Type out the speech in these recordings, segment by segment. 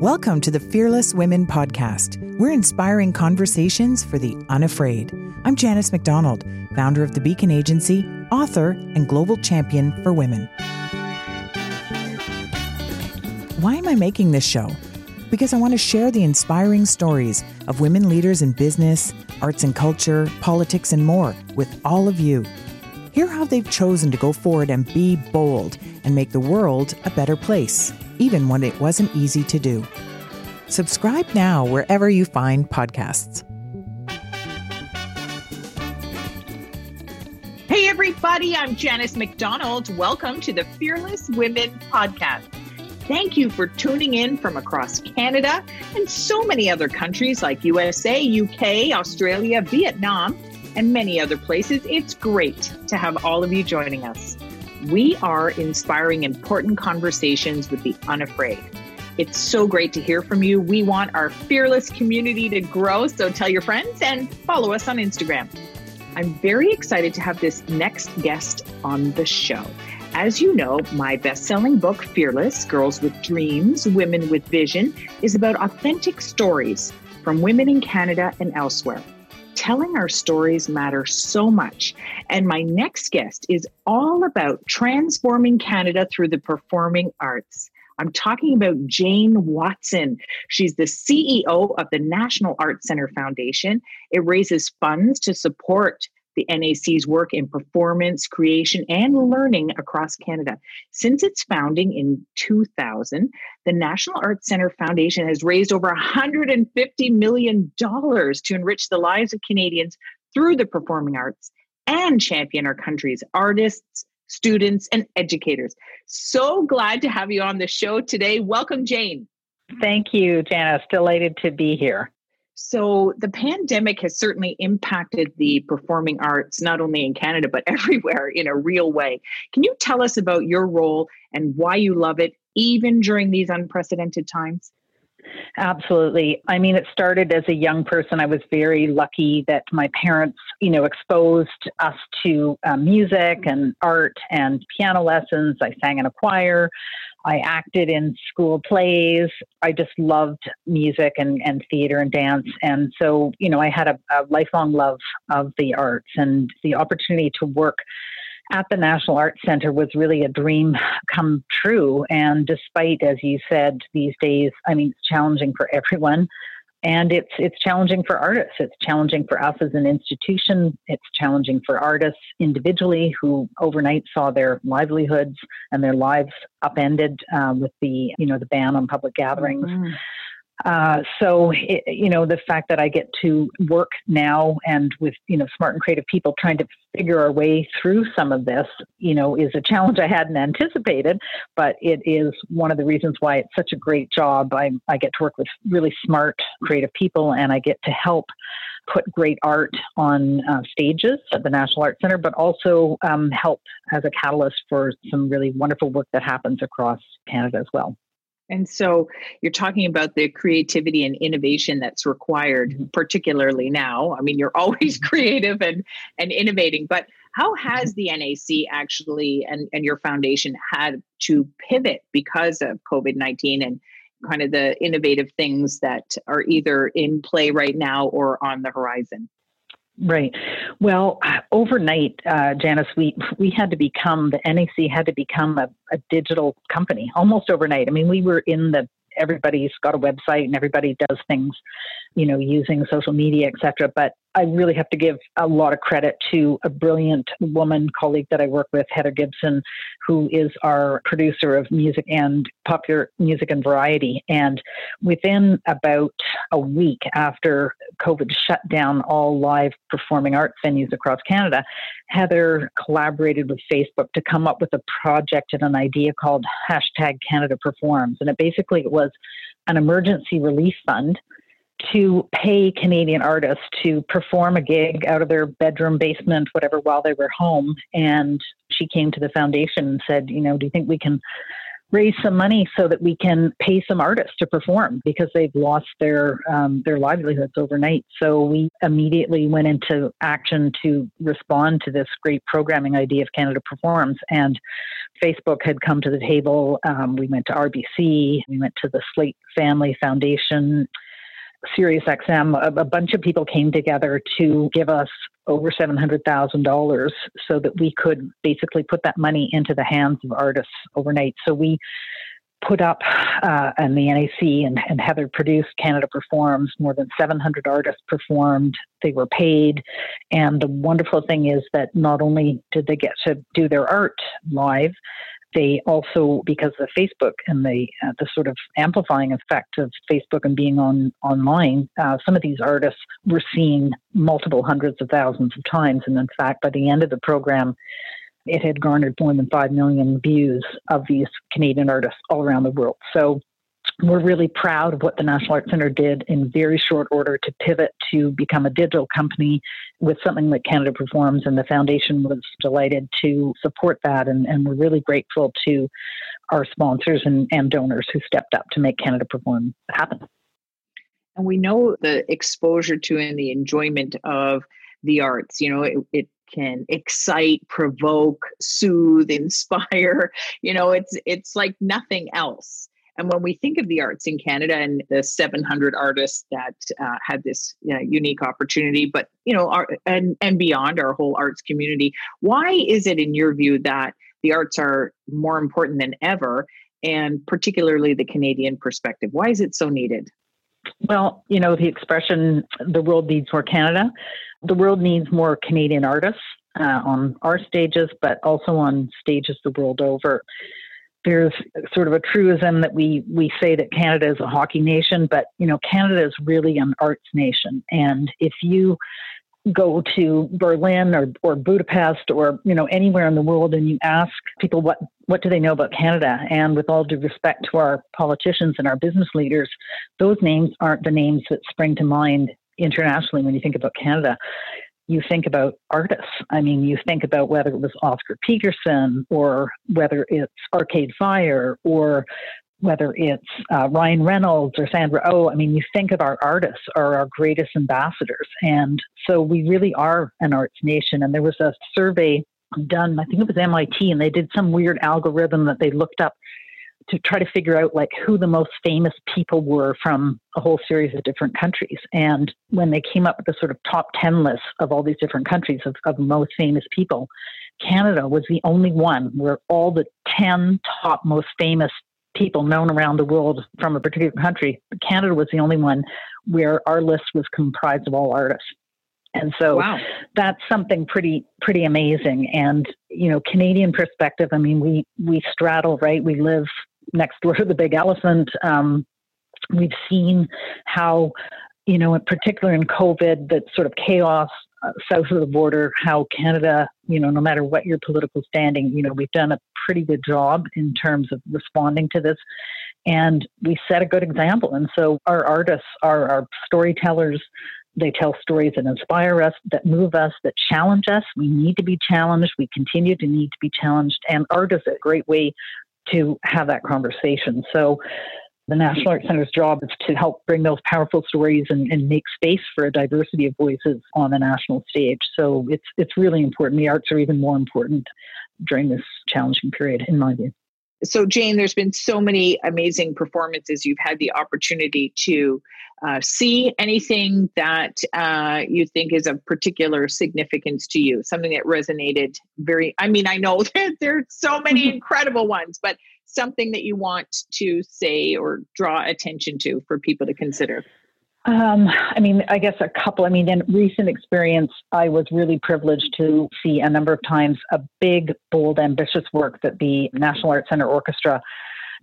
Welcome to the Fearless Women Podcast. We're inspiring conversations for the unafraid. I'm Janice McDonald, founder of the Beacon Agency, author, and global champion for women. Why am I making this show? Because I want to share the inspiring stories of women leaders in business, arts and culture, politics, and more with all of you. Hear how they've chosen to go forward and be bold and make the world a better place even when it wasn't easy to do. Subscribe now wherever you find podcasts. Hey, everybody, I'm Janice McDonald. Welcome to the Fearless Women Podcast. Thank you for tuning in from across Canada and so many other countries like USA, UK, Australia, Vietnam, and many other places. It's great to have all of you joining us. We are inspiring important conversations with the unafraid. It's so great to hear from you. We want our fearless community to grow, so tell your friends and follow us on Instagram. I'm very excited to have this next guest on the show. As you know, my best selling book, Fearless Girls with Dreams, Women with Vision, is about authentic stories from women in Canada and elsewhere telling our stories matters so much. And my next guest is all about transforming Canada through the performing arts. I'm talking about Jane Watson. She's the CEO of the National Arts Centre Foundation. It raises funds to support the NAC's work in performance, creation, and learning across Canada. Since its founding in 2000, the National Arts Centre Foundation has raised over $150 million to enrich the lives of Canadians through the performing arts and champion our country's artists, students, and educators. So glad to have you on the show today. Welcome, Jane. Thank you, Janice. Delighted to be here. So, the pandemic has certainly impacted the performing arts, not only in Canada, but everywhere in a real way. Can you tell us about your role and why you love it, even during these unprecedented times? Absolutely. I mean, it started as a young person. I was very lucky that my parents, you know, exposed us to uh, music and art and piano lessons. I sang in a choir. I acted in school plays. I just loved music and, and theater and dance. And so, you know, I had a, a lifelong love of the arts and the opportunity to work at the National Arts Center was really a dream come true. And despite, as you said, these days, I mean, it's challenging for everyone. And it's it's challenging for artists. It's challenging for us as an institution. It's challenging for artists individually who overnight saw their livelihoods and their lives upended um, with the you know the ban on public gatherings. Mm-hmm. Uh, so, it, you know, the fact that I get to work now and with, you know, smart and creative people trying to figure our way through some of this, you know, is a challenge I hadn't anticipated, but it is one of the reasons why it's such a great job. I, I get to work with really smart, creative people and I get to help put great art on uh, stages at the National Arts Center, but also um, help as a catalyst for some really wonderful work that happens across Canada as well. And so you're talking about the creativity and innovation that's required, mm-hmm. particularly now. I mean, you're always creative and, and innovating, but how has the NAC actually and, and your foundation had to pivot because of COVID 19 and kind of the innovative things that are either in play right now or on the horizon? Right. Well, overnight, uh, Janice, we we had to become the NAC had to become a, a digital company almost overnight. I mean, we were in the everybody's got a website and everybody does things, you know, using social media, etc. But I really have to give a lot of credit to a brilliant woman colleague that I work with, Heather Gibson, who is our producer of music and popular music and variety. And within about a week after COVID shut down all live performing arts venues across Canada, Heather collaborated with Facebook to come up with a project and an idea called hashtag Canada Performs. And it basically was an emergency relief fund to pay Canadian artists to perform a gig out of their bedroom, basement, whatever, while they were home. And she came to the foundation and said, you know, do you think we can raise some money so that we can pay some artists to perform because they've lost their um, their livelihoods overnight. So we immediately went into action to respond to this great programming idea of Canada Performs, and Facebook had come to the table. Um, we went to RBC, we went to the Slaight Family Foundation. SiriusXM, a, a bunch of people came together to give us over $700,000 so that we could basically put that money into the hands of artists overnight. So we put up, uh, and the NAC and, and Heather produced Canada Performs. More than 700 artists performed. They were paid. And the wonderful thing is that not only did they get to do their art live, they also, because of Facebook and the uh, the sort of amplifying effect of Facebook and being on online, uh, some of these artists were seen multiple hundreds of thousands of times. And in fact, by the end of the program, it had garnered more than 5 million views of these Canadian artists all around the world. So we're really proud of what the National Arts Centre did in very short order to pivot to become a digital company with something that Canada Performs, and the foundation was delighted to support that. And, and we're really grateful to our sponsors and, and donors who stepped up to make Canada Perform happen. And we know the exposure to and the enjoyment of the arts. You know, it, it can excite, provoke, soothe, inspire. You know, it's it's like nothing else. And when we think of the arts in Canada and the 700 artists that uh, had this you know, unique opportunity, but you know, our, and and beyond our whole arts community, why is it in your view that the arts are more important than ever, and particularly the Canadian perspective? Why is it so needed? Well, you know, the expression "the world needs more Canada." The world needs more Canadian artists uh, on our stages, but also on stages the world over there's sort of a truism that we we say that Canada is a hockey nation, but you know Canada is really an arts nation, and if you go to Berlin or, or Budapest or you know anywhere in the world and you ask people what what do they know about Canada? And with all due respect to our politicians and our business leaders those names aren't the names that spring to mind internationally when you think about Canada you think about artists. I mean, you think about whether it was Oscar Peterson or whether it's Arcade Fire or whether it's uh, Ryan Reynolds or Sandra Oh. I mean, you think of our artists are our greatest ambassadors. And so we really are an arts nation. And there was a survey done, I think it was MIT, and they did some weird algorithm that they looked up to try to figure out like who the most famous people were from a whole series of different countries. And when they came up with the sort of top 10 list of all these different countries of, of most famous people, Canada was the only one where all the 10 top most famous people known around the world from a particular country, Canada was the only one where our list was comprised of all artists. And so wow. that's something pretty pretty amazing. And you know, Canadian perspective. I mean, we we straddle right. We live next door to the big elephant. Um, we've seen how, you know, in particular in COVID, that sort of chaos uh, south of the border, how Canada, you know, no matter what your political standing, you know, we've done a pretty good job in terms of responding to this. And we set a good example. And so our artists are our storytellers. They tell stories that inspire us, that move us, that challenge us. We need to be challenged. We continue to need to be challenged. And art is a great way to have that conversation. So the National Arts Center's job is to help bring those powerful stories and, and, make space for a diversity of voices on the national stage. So it's it's really important. The arts are even more important during this challenging period, in my view. So, Jane, there's been so many amazing performances. You've had the opportunity to uh, see anything that uh, you think is of particular significance to you, something that resonated very. I mean, I know that there's so many mm-hmm. incredible ones, but something that you want to say or draw attention to for people to consider. Um, I mean, I guess a couple. I mean, in recent experience, I was really privileged to see a number of times a big, bold, ambitious work that the National Arts Centre Orchestra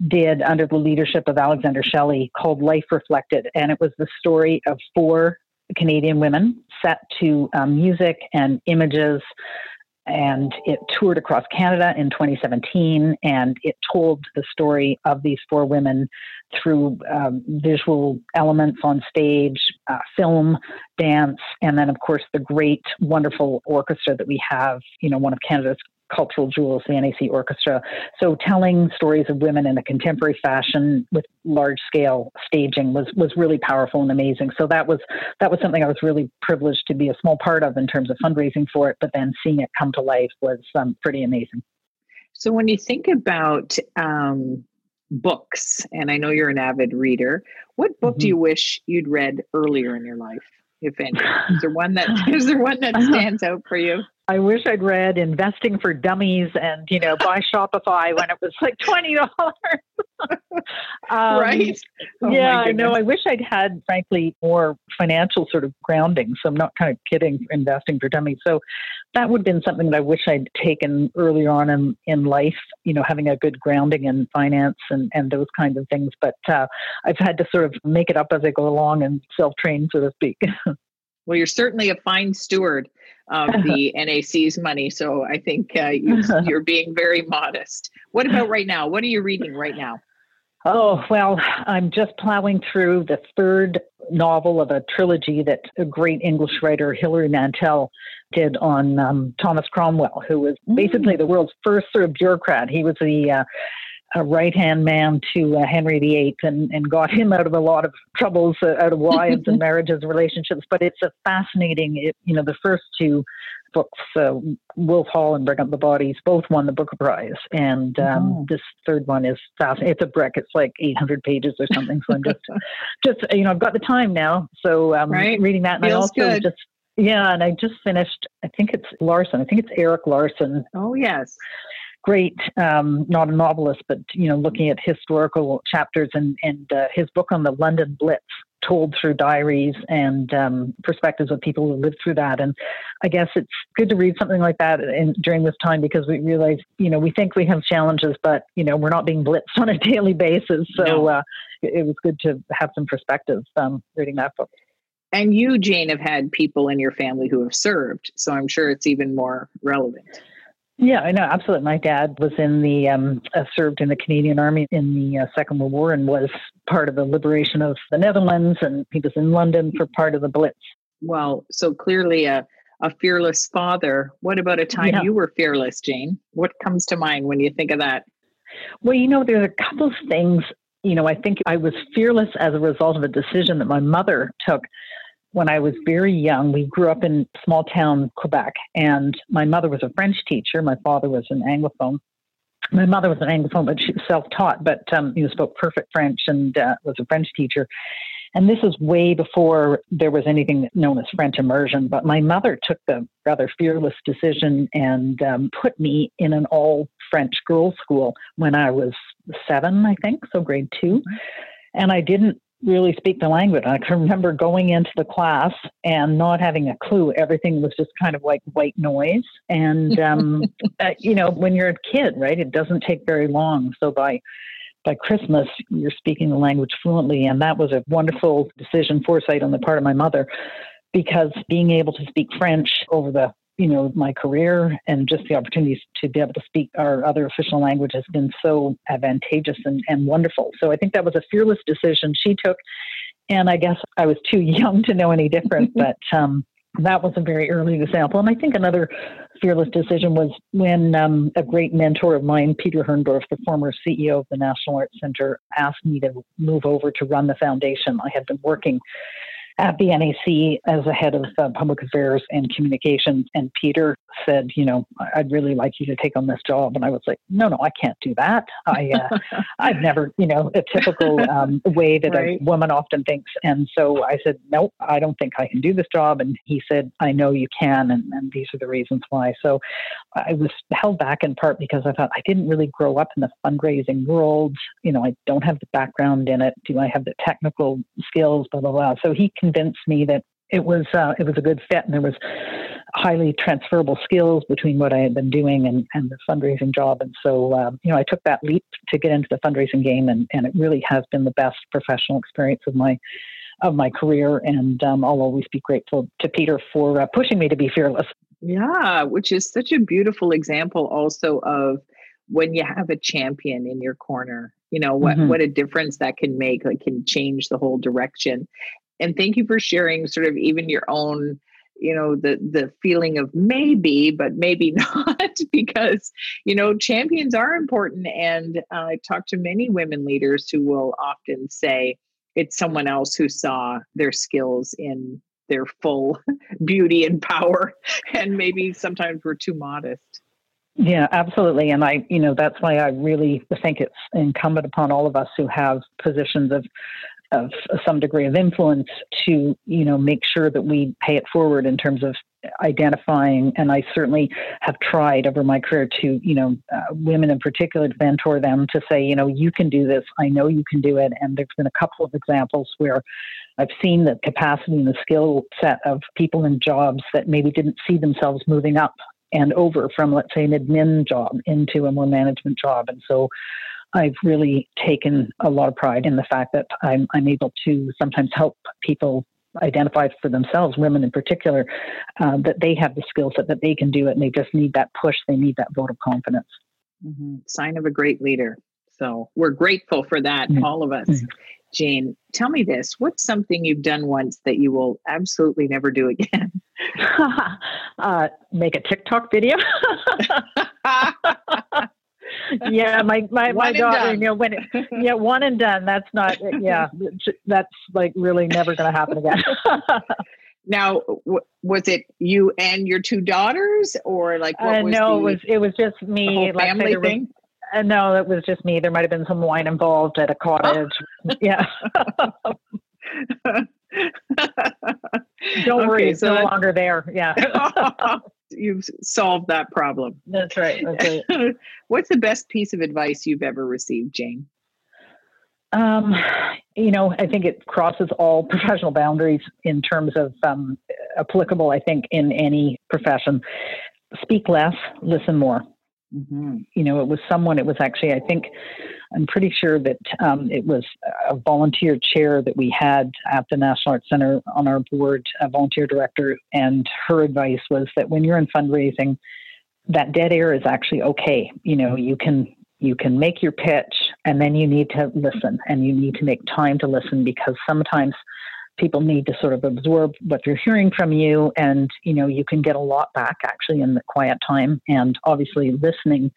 did under the leadership of Alexander Shelley called Life Reflected. And it was the story of four Canadian women set to um, music and images and it toured across Canada in 2017, and it told the story of these four women through um, visual elements on stage, uh, film, dance, and then, of course, the great, wonderful orchestra that we have, you know, one of Canada's cultural jewels, the NAC Orchestra. So telling stories of women in a contemporary fashion with large scale staging was was really powerful and amazing. So that was that was something I was really privileged to be a small part of in terms of fundraising for it. But then seeing it come to life was um, pretty amazing. So when you think about um, books, and I know you're an avid reader, what book mm-hmm. do you wish you'd read earlier in your life? if any? Is there one that is there one that stands out for you? I wish I'd read Investing for Dummies and you know buy Shopify when it was like twenty dollars. um, right? Oh yeah, I know. I wish I'd had, frankly, more financial sort of grounding. So I'm not kind of kidding. Investing for Dummies. So that would have been something that I wish I'd taken earlier on in in life. You know, having a good grounding in finance and and those kinds of things. But uh, I've had to sort of make it up as I go along and self train, so to speak. Well, you're certainly a fine steward of the NAC's money. So I think uh, you, you're being very modest. What about right now? What are you reading right now? Oh, well, I'm just plowing through the third novel of a trilogy that a great English writer, Hilary Mantel, did on um, Thomas Cromwell, who was mm. basically the world's first sort of bureaucrat. He was the uh, a right hand man to uh, Henry VIII and, and got him out of a lot of troubles, uh, out of wives and marriages, relationships. But it's a fascinating, it, you know, the first two books, uh, Wolf Hall and Bring Up the Bodies, both won the Booker Prize. And um, oh. this third one is fascinating. It's a brick, it's like 800 pages or something. So I'm just, just you know, I've got the time now. So um, right. reading that. And Feels I also good. just yeah, and I just finished. I think it's Larson. I think it's Erik Larson. Oh yes, great, um, not a novelist, but you know, looking at historical chapters and and uh, his book on the London Blitz, told through diaries and um, perspectives of people who lived through that. And I guess it's good to read something like that in, during this time because we realize, you know, we think we have challenges, but you know, we're not being blitzed on a daily basis. So no. uh, it, it, was good to have some perspective um, reading that book. And you, Jane, have had people in your family who have served, so I'm sure it's even more relevant. Yeah, I know, absolutely. My dad was in the um, uh, served in the Canadian Army in the uh, Second World War and was part of the liberation of the Netherlands, and he was in London for part of the Blitz. Well, so clearly a a fearless father. What about a time yeah. you were fearless, Jane? What comes to mind when you think of that? Well, you know, there's a couple of things. You know, I think I was fearless as a result of a decision that my mother took when I was very young, we grew up in small town Quebec, and my mother was a French teacher. My father was an Anglophone. My mother was an Anglophone, but she was self-taught, but um, you know, spoke perfect French and uh, was a French teacher. And this is way before there was anything known as French immersion. But my mother took the rather fearless decision and um, put me in an all French girls' school when I was seven, I think, so grade two. And I didn't really speak the language. I can remember going into the class and not having a clue. Everything was just kind of like white noise. And, um, uh, you know, when you're a kid, right, it doesn't take very long. So by by Christmas, you're speaking the language fluently. And that was a wonderful decision, foresight on the part of my mother, because being able to speak French over the you know, my career and just the opportunities to be able to speak our other official language has been so advantageous and, and wonderful. So I think that was a fearless decision she took. And I guess I was too young to know any different, but um, that was a very early example. And I think another fearless decision was when um, a great mentor of mine, Peter Herrndorf, the former CEO of the National Arts Center, asked me to move over to run the foundation. I had been working at the NAC as a head of uh, public affairs and communications. And Peter said, you know, I'd really like you to take on this job. And I was like, no, no, I can't do that. I, uh, I've never, you know, a typical um, way that right. a woman often thinks. And so I said, nope, I don't think I can do this job. And he said, I know you can. And, and these are the reasons why. So I was held back in part because I thought I didn't really grow up in the fundraising world. You know, I don't have the background in it. Do I have the technical skills? Blah, blah, blah. So he convinced me that it was uh, it was a good fit and there was highly transferable skills between what I had been doing and, and the fundraising job. And so, um, you know, I took that leap to get into the fundraising game and, and it really has been the best professional experience of my of my career. And um, I'll always be grateful to Peter for uh, pushing me to be fearless. Yeah, which is such a beautiful example also of when you have a champion in your corner you know what mm-hmm. what a difference that can make like can change the whole direction and thank you for sharing sort of even your own you know the the feeling of maybe but maybe not because you know champions are important and uh, i talk to many women leaders who will often say it's someone else who saw their skills in their full beauty and power and maybe sometimes we're too modest yeah, absolutely. And I, you know, that's why I really think it's incumbent upon all of us who have positions of of some degree of influence to you know make sure that we pay it forward in terms of identifying and i certainly have tried over my career to you know uh, women in particular to mentor them to say you know you can do this. I know you can do it. And there's been a couple of examples where i've seen the capacity and the skill set of people in jobs that maybe didn't see themselves moving up and over from let's say an admin job into a more management job. And so I've really taken a lot of pride in the fact that I'm, I'm able to sometimes help people identify for themselves, women in particular, uh, that they have the skill set that they can do it and they just need that push, they need that vote of confidence. Mm-hmm. Sign of a great leader. So we're grateful for that, mm-hmm. all of us. Mm-hmm. Jane, tell me this what's something you've done once that you will absolutely never do again? uh, make a TikTok video. yeah, my my, my daughter, you know, when it, yeah, one and done. That's not, yeah, that's like really never going to happen again. now, w- was it you and your two daughters, or like uh, no? The, it was it was just me. Like family thing. Was, uh, no, it was just me. There might have been some wine involved at a cottage. yeah. Don't okay, worry, it's so no longer there. Yeah you've solved that problem. That's right. That's right. What's the best piece of advice you've ever received, Jane? Um, you know, I think it crosses all professional boundaries in terms of um, applicable. I think in any profession, speak less, listen more. Mm-hmm. You know, it was someone. It was actually, I think, I'm pretty sure that um, it was a volunteer chair that we had at the National Arts Center on our board, a volunteer director, and her advice was that when you're in fundraising, that dead air is actually okay. You know, you can you can make your pitch and then you need to listen and you need to make time to listen because sometimes people need to sort of absorb what they're hearing from you and you know you can get a lot back actually in the quiet time and obviously listening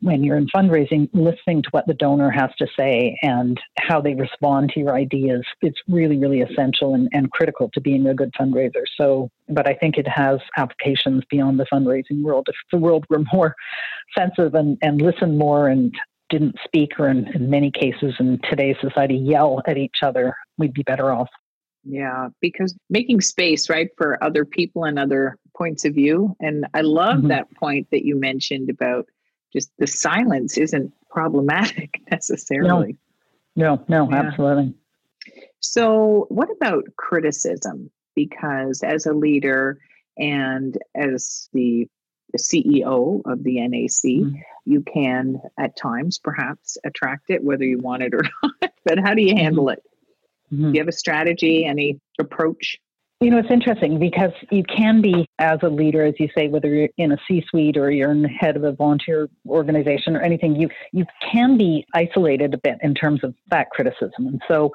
when you're in fundraising, listening to what the donor has to say and how they respond to your ideas, it's really, really essential and, and critical to being a good fundraiser. So, but I think it has applications beyond the fundraising world. If the world were more sensitive and, and listened more and didn't speak or in, in many cases in today's society yell at each other, we'd be better off. Yeah, because making space, right, for other people and other points of view. And I love mm-hmm. that point that you mentioned about just the silence isn't problematic necessarily. No, no, no yeah. absolutely. So, what about criticism? Because as a leader and as the, CEO of the NAC, mm-hmm. you can at times perhaps attract it, whether you want it or not. but how do you handle mm-hmm. it? Mm-hmm. Do you have a strategy, any approach? You know, it's interesting because you can be, as a leader, as you say, whether you're in a C-suite or you're in the head of a volunteer organization or anything, you you can be isolated a bit in terms of that criticism. And so,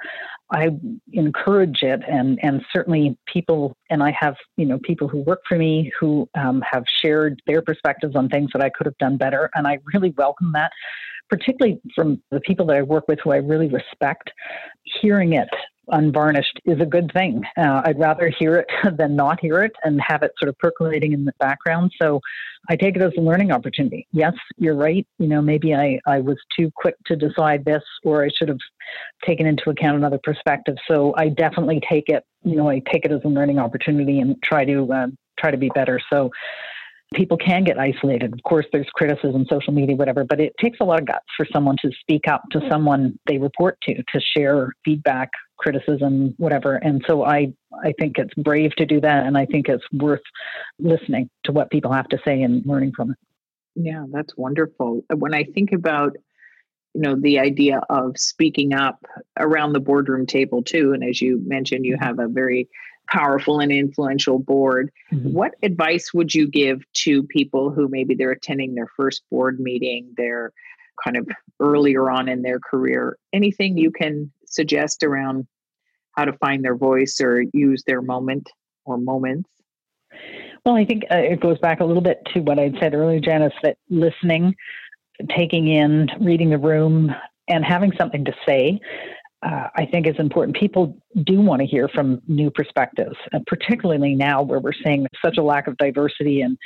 I encourage it, and and certainly people, and I have you know people who work for me who um, have shared their perspectives on things that I could have done better, and I really welcome that particularly from the people that I work with who I really respect, hearing it unvarnished is a good thing. Uh, I'd rather hear it than not hear it and have it sort of percolating in the background. So I take it as a learning opportunity. Yes, you're right. You know, maybe I, I was too quick to decide this, or I should have taken into account another perspective. So I definitely take it, you know, I take it as a learning opportunity and try to uh, try to be better. So people can get isolated. Of course, there's criticism, social media, whatever, but it takes a lot of guts for someone to speak up to someone they report to, to share feedback, criticism, whatever. And so I, I think it's brave to do that. And I think it's worth listening to what people have to say and learning from it. Yeah, that's wonderful. When I think about you know the idea of speaking up around the boardroom table too and as you mentioned you mm-hmm. have a very powerful and influential board. Mm-hmm. What advice would you give to people who maybe they're attending their first board meeting, they're kind of earlier on in their career? Anything you can suggest around how to find their voice or use their moment or moments? Well, I think uh, it goes back a little bit to what I'd said earlier, Janice, that listening, taking in, reading the room, and having something to say uh, I think is important. People do want to hear from new perspectives, and particularly now where we're seeing such a lack of diversity in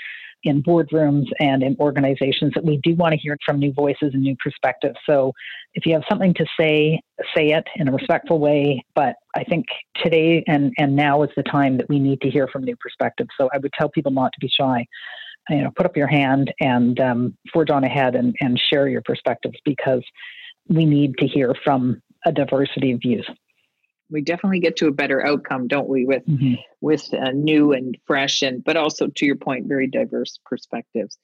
in boardrooms and in organizations that we do want to hear from new voices and new perspectives. So if you have something to say, say it in a respectful way. But I think today and, and now is the time that we need to hear from new perspectives. So I would tell people not to be shy. You know, put up your hand and um, forge on ahead and, and share your perspectives because we need to hear from a diversity of views. We definitely get to a better outcome, don't we, with mm-hmm. with uh, new and fresh, and but also to your point, very diverse perspectives.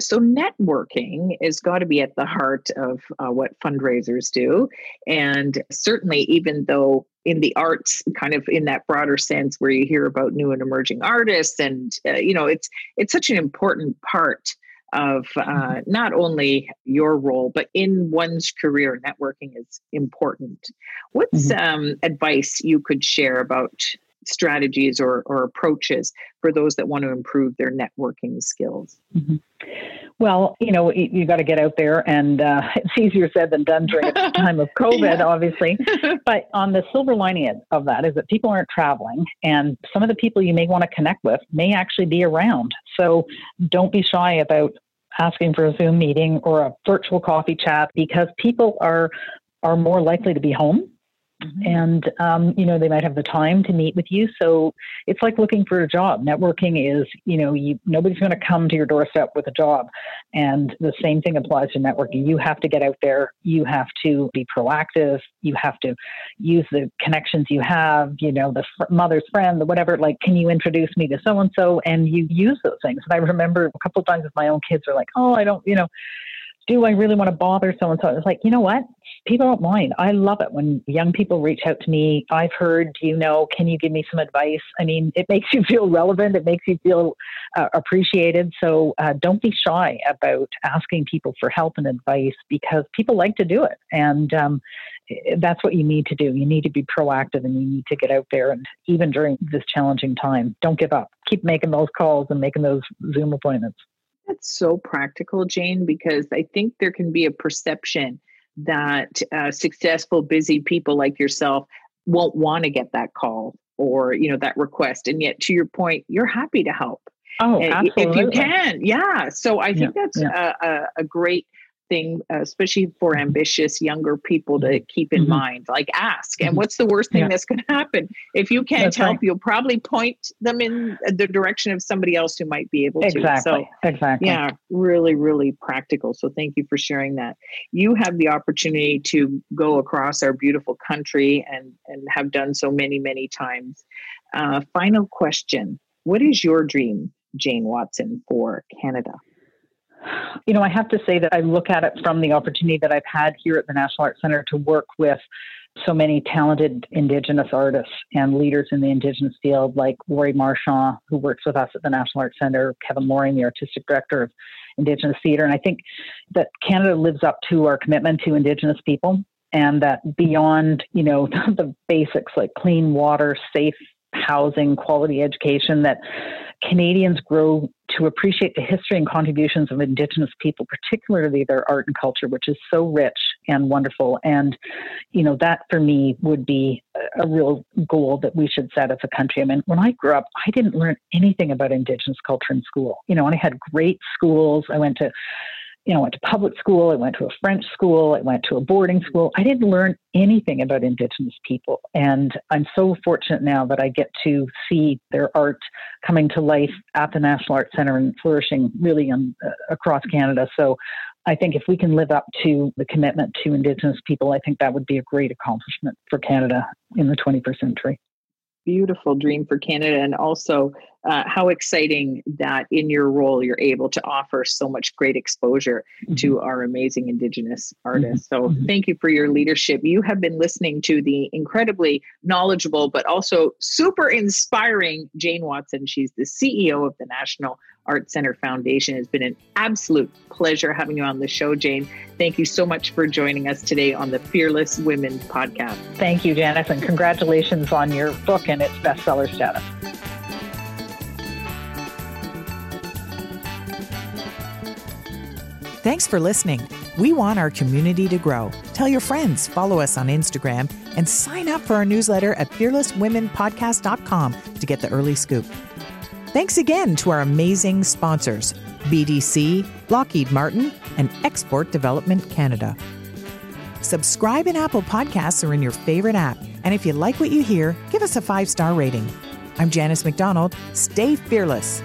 So networking has got to be at the heart of uh, what fundraisers do, and certainly, even though in the arts, kind of in that broader sense, where you hear about new and emerging artists, and uh, you know, it's it's such an important part of uh, not only your role, but in one's career, networking is important. What's mm-hmm. um, advice you could share about strategies or, or approaches for those that want to improve their networking skills? Mm-hmm. Well, you know, you, you got to get out there, and uh, it's easier said than done during a time of COVID, yeah. obviously. But on the silver lining of that is that people aren't traveling, and some of the people you may want to connect with may actually be around. So don't be shy about asking for a Zoom meeting or a virtual coffee chat because people are are more likely to be home Mm-hmm. And, um, you know, they might have the time to meet with you. So it's like looking for a job. Networking is, you know, you, nobody's going to come to your doorstep with a job. And the same thing applies to networking. You have to get out there. You have to be proactive. You have to use the connections you have, you know, the fr- mother's friend, the whatever, like, can you introduce me to so and so? And you use those things. And I remember a couple of times with my own kids are like, oh, I don't, you know, do I really want to bother so and so? It's like, you know what? People don't mind. I love it when young people reach out to me. I've heard, you know, can you give me some advice? I mean, it makes you feel relevant. It makes you feel uh, appreciated. So uh, don't be shy about asking people for help and advice because people like to do it. And um, that's what you need to do. You need to be proactive and you need to get out there. And even during this challenging time, don't give up. Keep making those calls and making those Zoom appointments. That's so practical, Jane, because I think there can be a perception that uh, successful, busy people like yourself won't want to get that call or you know that request, and yet to your point, you're happy to help. Oh, absolutely. If you can, yeah. So I think yeah, that's yeah. A, a, a great thing, uh, especially for mm-hmm. ambitious younger people to keep in mm-hmm. mind. Like, ask. And mm-hmm. what's the worst thing yeah. that's going to happen? If you can't that's help, right. you'll probably point them in the direction of somebody else who might be able exactly. to. So, exactly. Yeah, really, really practical. So, thank you for sharing that. You have the opportunity to go across our beautiful country and and have done so many, many times. Uh, final question: What is your dream, Jane Watson, for Canada? You know, I have to say that I look at it from the opportunity that I've had here at the National Arts Center to work with so many talented Indigenous artists and leaders in the Indigenous field, like Lori Marchand, who works with us at the National Arts Center, Kevin Loring, the artistic director of Indigenous Theatre. And I think that Canada lives up to our commitment to Indigenous people and that beyond, you know, the basics like clean water, safe housing, quality education, that Canadians grow to appreciate the history and contributions of Indigenous people, particularly their art and culture, which is so rich and wonderful. And, you know, that for me would be a real goal that we should set as a country. I mean, when I grew up, I didn't learn anything about Indigenous culture in school. You know, and I had great schools. I went to you know, I went to public school, I went to a French school, I went to a boarding school. I didn't learn anything about Indigenous people. And I'm so fortunate now that I get to see their art coming to life at the National Arts Centre and flourishing really uh, across Canada. So I think if we can live up to the commitment to Indigenous people, I think that would be a great accomplishment for Canada in the 21st century beautiful dream for Canada, and also uh, how exciting that in your role you're able to offer so much great exposure mm-hmm. to our amazing Indigenous artists. Mm-hmm. So, mm-hmm. thank you for your leadership. You have been listening to the incredibly knowledgeable but also super inspiring Jane Watson. She's the CEO of the National Art Center Foundation. It's been an absolute pleasure having you on the show, Jane. Thank you so much for joining us today on the Fearless Women podcast. Thank you, Janice, and congratulations on your book and its bestseller status. Thanks for listening. We want our community to grow. Tell your friends, follow us on Instagram, and sign up for our newsletter at fearlesswomenpodcast.com to get the early scoop. Thanks again to our amazing sponsors BDC, Lockheed Martin, and Export Development Canada. Subscribe in Apple Podcasts or in your favorite app. And if you like what you hear, give us a five star rating. I'm Janice McDonald. Stay fearless.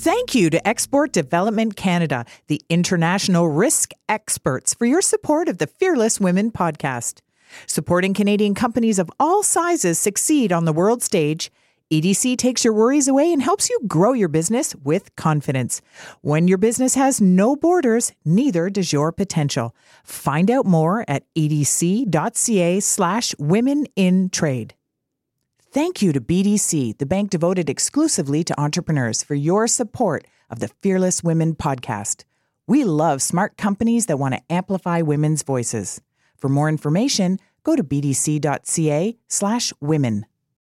Thank you to Export Development Canada, the international risk experts, for your support of the Fearless Women podcast. Supporting Canadian companies of all sizes succeed on the world stage, EDC takes your worries away and helps you grow your business with confidence. When your business has no borders, neither does your potential. Find out more at edc.ca slash women in trade. Thank you to BDC, the bank devoted exclusively to entrepreneurs, for your support of the Fearless Women podcast. We love smart companies that want to amplify women's voices. For more information, go to bdc.ca slash women.